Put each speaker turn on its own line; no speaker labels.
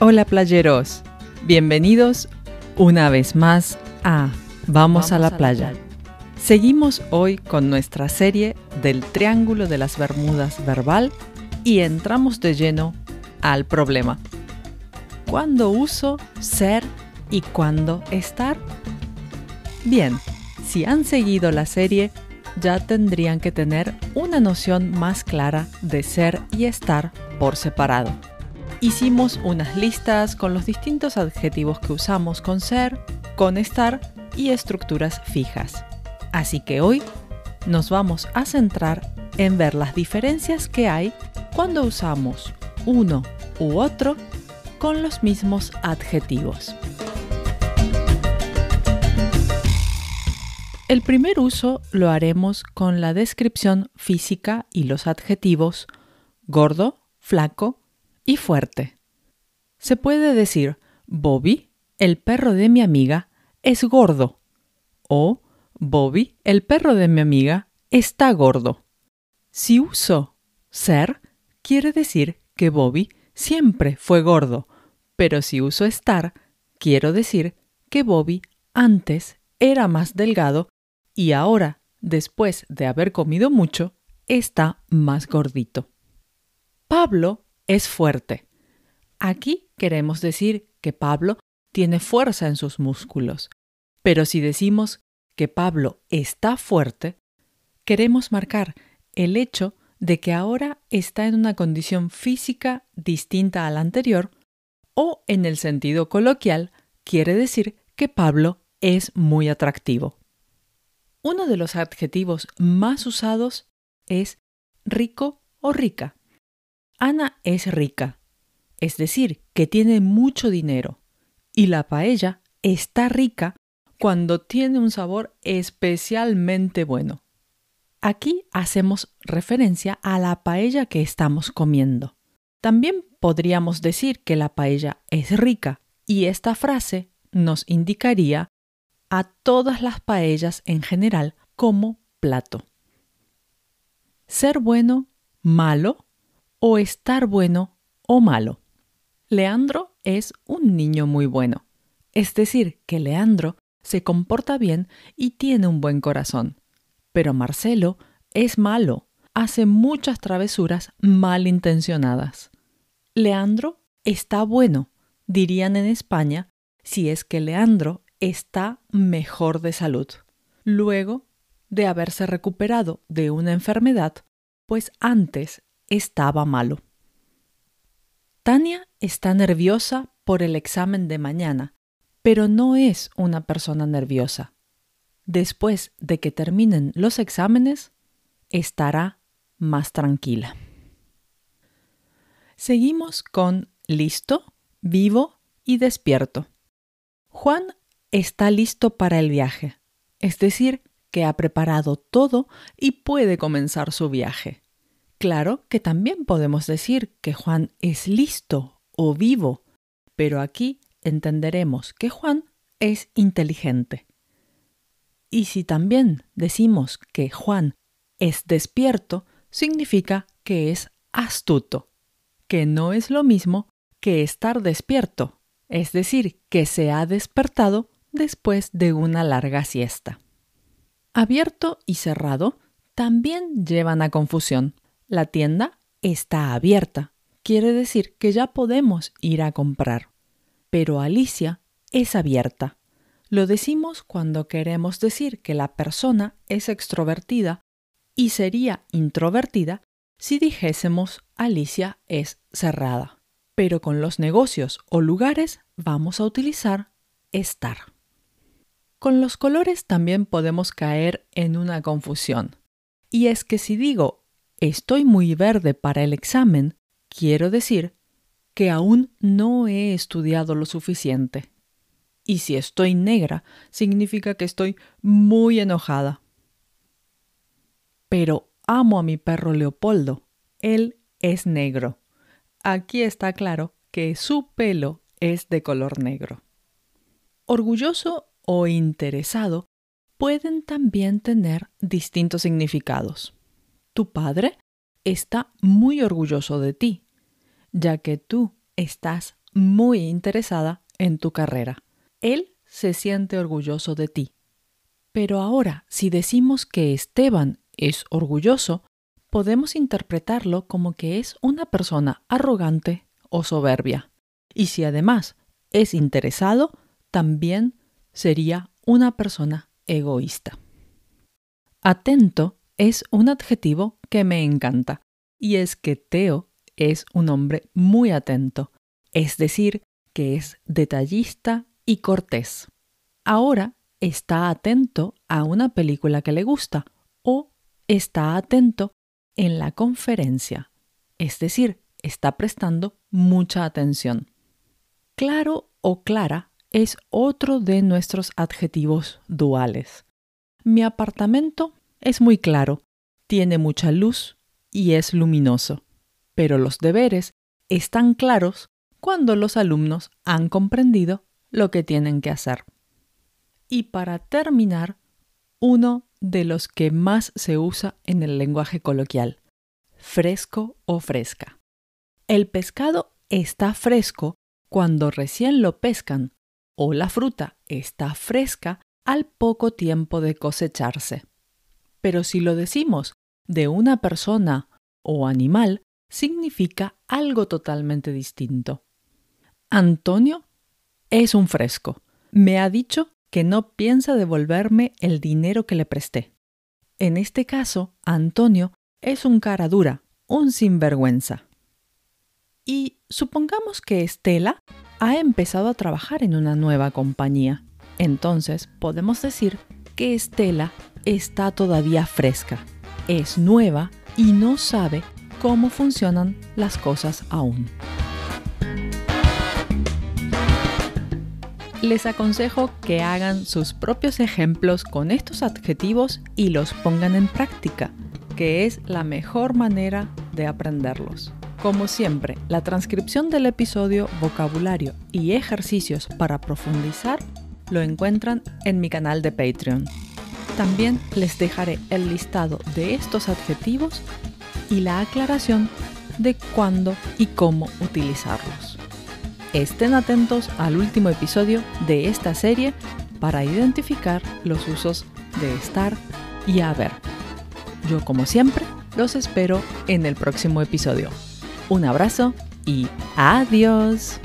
Hola playeros, bienvenidos una vez más a Vamos, a, la, playa. Seguimos hoy con nuestra serie del Triángulo de las Bermudas verbal y entramos de lleno al problema. ¿Cuándo uso ser y cuándo estar? Bien, si han seguido la serie, ya tendrían que tener una noción más clara de ser y estar por separado. Hicimos unas listas con los distintos adjetivos que usamos con ser, con estar y estructuras fijas. Así que hoy nos vamos a centrar en ver las diferencias que hay cuando usamos uno u otro con los mismos adjetivos. El primer uso lo haremos con la descripción física y los adjetivos gordo, flaco y fuerte. Se puede decir Bobby, el perro de mi amiga, es gordo o Bobby, el perro de mi amiga, está gordo. Si uso ser, quiere decir que Bobby siempre fue gordo, pero si uso estar, quiero decir que Bobby antes era más delgado y ahora, después de haber comido mucho, está más gordito. Pablo es fuerte. Aquí queremos decir que Pablo tiene fuerza en sus músculos, pero si decimos que Pablo está fuerte, queremos marcar el hecho de que ahora está en una condición física distinta a la anterior o en el sentido coloquial quiere decir que Pablo es muy atractivo. Uno de los adjetivos más usados es rico o rica. Ana es rica, es decir, que tiene mucho dinero, y la paella está rica cuando tiene un sabor especialmente bueno. Aquí hacemos referencia a la paella que estamos comiendo. También podríamos decir que la paella es rica y esta frase nos indicaría a todas las paellas en general como plato. Ser bueno, malo o estar bueno o malo. Leandro es un niño muy bueno. Es decir, que Leandro se comporta bien y tiene un buen corazón. Pero Marcelo es malo, hace muchas travesuras malintencionadas. Leandro está bueno, dirían en España, si es que Leandro está mejor de salud, luego de haberse recuperado de una enfermedad, pues antes estaba malo. Tania está nerviosa por el examen de mañana, pero no es una persona nerviosa. Después de que terminen los exámenes, estará más tranquila. Seguimos con listo, vivo y despierto. Juan está listo para el viaje, es decir, que ha preparado todo y puede comenzar su viaje. Claro que también podemos decir que Juan es listo o vivo, pero aquí entenderemos que Juan es inteligente. Y si también decimos que Juan es despierto, significa que es astuto, que no es lo mismo que estar despierto, es decir, que se ha despertado después de una larga siesta. Abierto y cerrado también llevan a confusión. La tienda está abierta, quiere decir que ya podemos ir a comprar pero Alicia es abierta. Lo decimos cuando queremos decir que la persona es extrovertida y sería introvertida si dijésemos Alicia es cerrada. Pero con los negocios o lugares vamos a utilizar estar. Con los colores también podemos caer en una confusión. Y es que si digo estoy muy verde para el examen, quiero decir que aún no he estudiado lo suficiente. Y si estoy negra, significa que estoy muy enojada. Pero amo a mi perro Leopoldo. Él es negro. Aquí está claro que su pelo es de color negro. Orgulloso o interesado pueden también tener distintos significados. Tu padre está muy orgulloso de ti ya que tú estás muy interesada en tu carrera. Él se siente orgulloso de ti. Pero ahora, si decimos que Esteban es orgulloso, podemos interpretarlo como que es una persona arrogante o soberbia. Y si además es interesado, también sería una persona egoísta. Atento es un adjetivo que me encanta, y es que Teo es un hombre muy atento, es decir, que es detallista y cortés. Ahora está atento a una película que le gusta o está atento en la conferencia, es decir, está prestando mucha atención. Claro o clara es otro de nuestros adjetivos duales. Mi apartamento es muy claro, tiene mucha luz y es luminoso, pero los deberes están claros cuando los alumnos han comprendido lo que tienen que hacer. Y para terminar, uno de los que más se usa en el lenguaje coloquial, fresco o fresca. El pescado está fresco cuando recién lo pescan o la fruta está fresca al poco tiempo de cosecharse. Pero si lo decimos de una persona o animal, significa algo totalmente distinto. Antonio es un fresco. Me ha dicho que no piensa devolverme el dinero que le presté. En este caso, Antonio es un cara dura, un sinvergüenza. Y supongamos que Estela ha empezado a trabajar en una nueva compañía. Entonces podemos decir que Estela está todavía fresca, es nueva y no sabe cómo funcionan las cosas aún. les aconsejo que hagan sus propios ejemplos con estos adjetivos y los pongan en práctica, que es la mejor manera de aprenderlos. Como siempre, la transcripción del episodio, vocabulario y ejercicios para profundizar lo encuentran en mi canal de Patreon. También les dejaré el listado de estos adjetivos y la aclaración de cuándo y cómo utilizarlos. Estén atentos al último episodio de esta serie para identificar los usos de estar y haber. Yo como siempre los espero en el próximo episodio. Un abrazo y adiós.